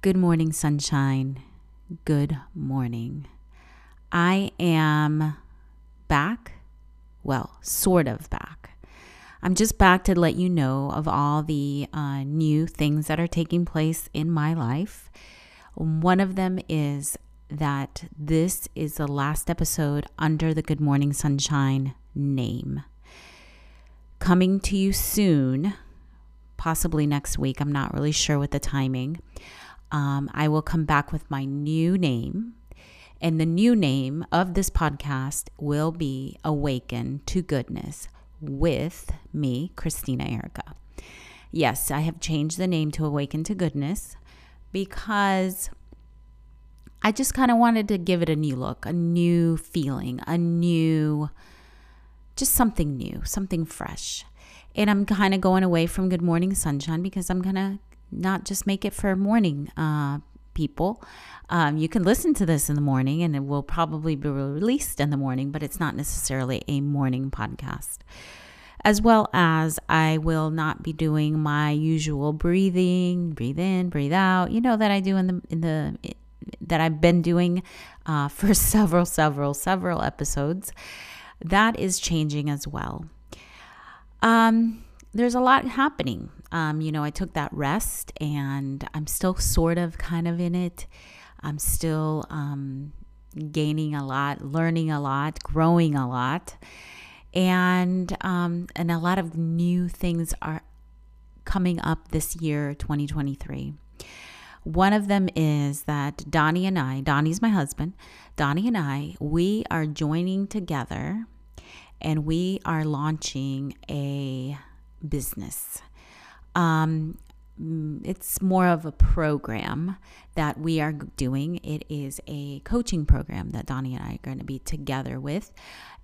Good morning, sunshine. Good morning. I am back. Well, sort of back. I'm just back to let you know of all the uh, new things that are taking place in my life. One of them is that this is the last episode under the Good Morning Sunshine name. Coming to you soon, possibly next week. I'm not really sure with the timing um, I will come back with my new name. And the new name of this podcast will be Awaken to Goodness with me, Christina Erica. Yes, I have changed the name to Awaken to Goodness because I just kind of wanted to give it a new look, a new feeling, a new, just something new, something fresh. And I'm kind of going away from Good Morning Sunshine because I'm going to not just make it for morning uh, people. Um, you can listen to this in the morning and it will probably be released in the morning, but it's not necessarily a morning podcast. As well as I will not be doing my usual breathing, breathe in, breathe out, you know, that I do in the, in the, that I've been doing uh, for several, several, several episodes. That is changing as well. Um, there's a lot happening. Um, you know, I took that rest and I'm still sort of kind of in it. I'm still um, gaining a lot, learning a lot, growing a lot. And um, and a lot of new things are coming up this year, 2023. One of them is that Donnie and I, Donnie's my husband, Donnie and I, we are joining together and we are launching a business. Um, mm, it's more of a program that we are doing. It is a coaching program that Donnie and I are going to be together with.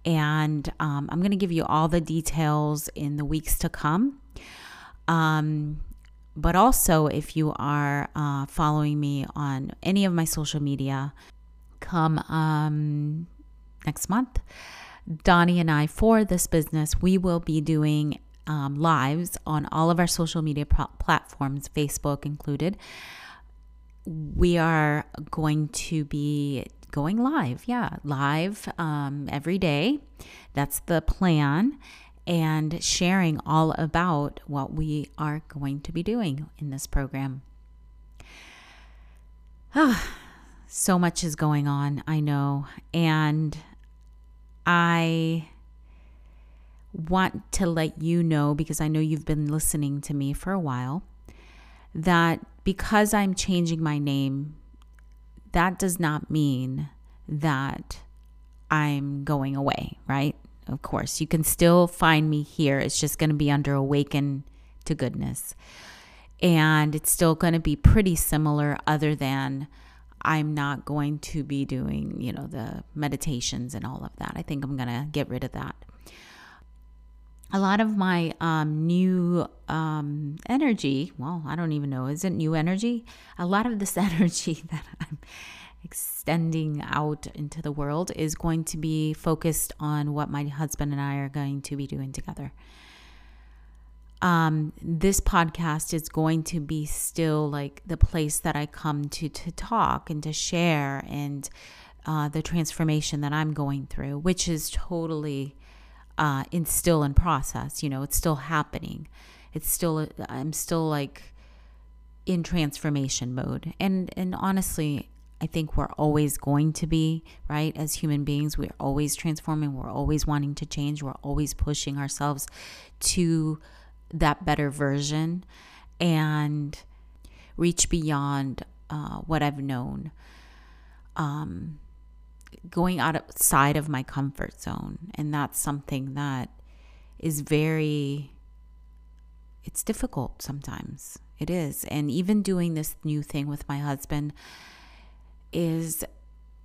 And um, I'm going to give you all the details in the weeks to come. Um, but also, if you are uh, following me on any of my social media, come um, next month. Donnie and I, for this business, we will be doing um, lives on all of our social media pro- platforms, Facebook included. We are going to be going live. Yeah, live um, every day. That's the plan. And sharing all about what we are going to be doing in this program. Ah, so much is going on, I know. And I want to let you know, because I know you've been listening to me for a while, that because I'm changing my name, that does not mean that I'm going away, right? Of course, you can still find me here. It's just going to be under Awaken to Goodness. And it's still going to be pretty similar, other than I'm not going to be doing, you know, the meditations and all of that. I think I'm going to get rid of that a lot of my um, new um, energy, well, I don't even know, is it new energy? A lot of this energy that I'm extending out into the world is going to be focused on what my husband and I are going to be doing together. Um, this podcast is going to be still like the place that I come to to talk and to share and uh, the transformation that I'm going through, which is totally uh, it's still in process. You know, it's still happening. It's still I'm still like in transformation mode. And and honestly, I think we're always going to be, right? As human beings, we're always transforming, we're always wanting to change, we're always pushing ourselves to that better version and reach beyond uh, what I've known. Um, going outside of my comfort zone. And that's something that is very it's difficult sometimes. It is. And even doing this new thing with my husband is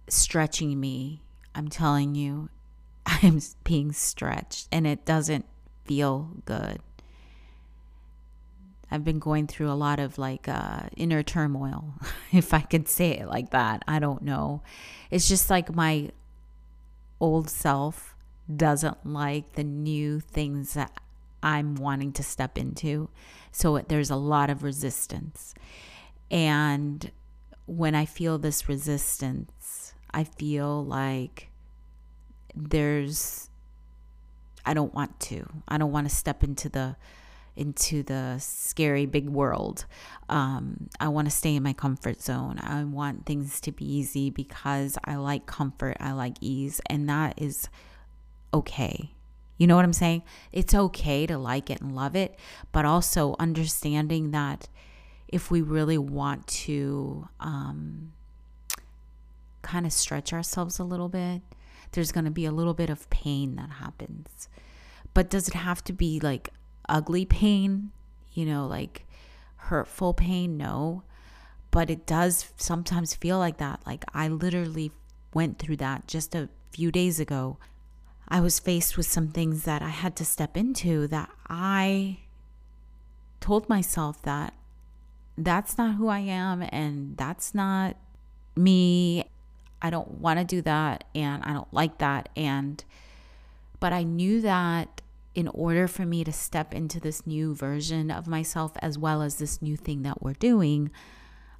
stretching me. I'm telling you, I'm being stretched and it doesn't feel good. I've been going through a lot of like uh, inner turmoil, if I could say it like that. I don't know. It's just like my old self doesn't like the new things that I'm wanting to step into. So there's a lot of resistance. And when I feel this resistance, I feel like there's I don't want to. I don't want to step into the into the scary big world. Um, I want to stay in my comfort zone. I want things to be easy because I like comfort. I like ease, and that is okay. You know what I'm saying? It's okay to like it and love it, but also understanding that if we really want to um, kind of stretch ourselves a little bit, there's going to be a little bit of pain that happens. But does it have to be like ugly pain? You know, like hurtful pain? No. But it does sometimes feel like that. Like I literally went through that just a few days ago I was faced with some things that I had to step into that I told myself that that's not who I am and that's not me. I don't want to do that and I don't like that and but I knew that in order for me to step into this new version of myself as well as this new thing that we're doing,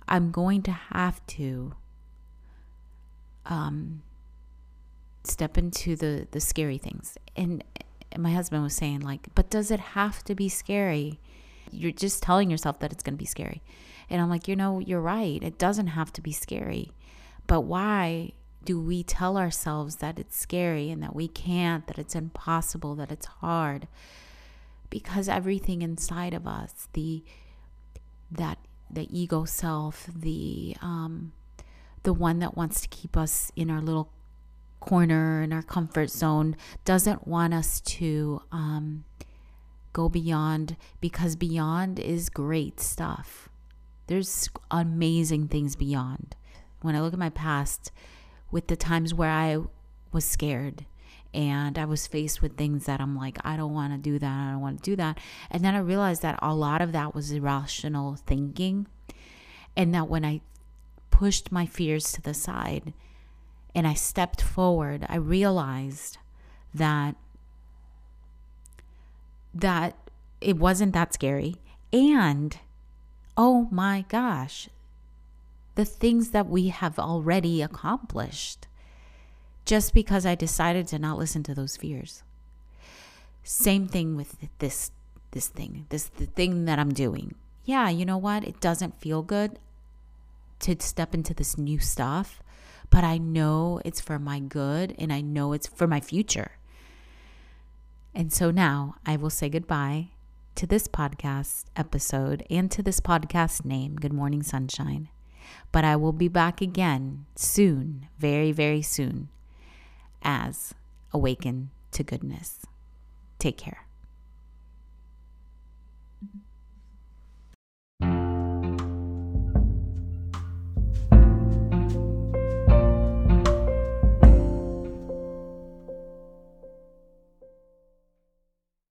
I'm going to have to um step into the the scary things. And, and my husband was saying like but does it have to be scary? You're just telling yourself that it's going to be scary. And i'm like you know you're right. It doesn't have to be scary. But why do we tell ourselves that it's scary and that we can't that it's impossible that it's hard because everything inside of us the that the ego self the um the one that wants to keep us in our little corner in our comfort zone doesn't want us to um, go beyond because beyond is great stuff. There's amazing things beyond. When I look at my past, with the times where I was scared and I was faced with things that I'm like, I don't want to do that. I don't want to do that. And then I realized that a lot of that was irrational thinking. And that when I pushed my fears to the side and I stepped forward, I realized that that it wasn't that scary and oh my gosh, the things that we have already accomplished just because I decided to not listen to those fears. Same thing with this this thing, this the thing that I'm doing. Yeah, you know what? It doesn't feel good to step into this new stuff, but I know it's for my good and I know it's for my future. And so now I will say goodbye to this podcast episode and to this podcast name, Good Morning Sunshine. But I will be back again soon, very, very soon, as Awaken to Goodness. Take care.